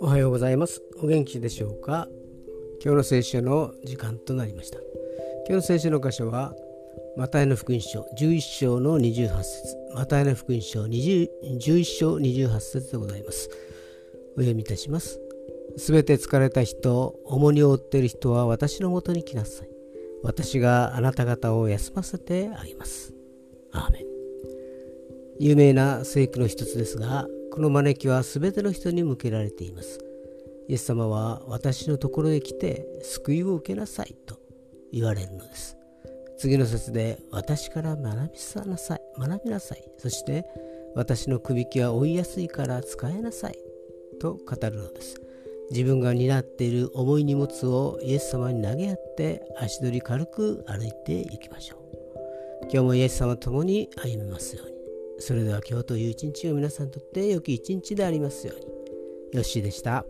おはようございます。お元気でしょうか？今日の聖書の時間となりました。今日の聖書の箇所はマタイの福音書11章の28節。マタイの福音書11章28節でございます。お読みいたします。すべて疲れた人重荷を負っている人は私のもとに来なさい。私があなた方を休ませてあげます。アーメン有名な聖句の一つですがこの招きは全ての人に向けられています。イエス様は私のところへ来て救いを受けなさいと言われるのです。次の説で私から学びさなさい、学びなさい。そして私のくびきは追いやすいから使えなさいと語るのです。自分が担っている重い荷物をイエス様に投げ合って足取り軽く歩いていきましょう。今日もイエス様と共に歩みますように。それでは今日という一日が皆さんにとって良き一日でありますように。よッしーでした。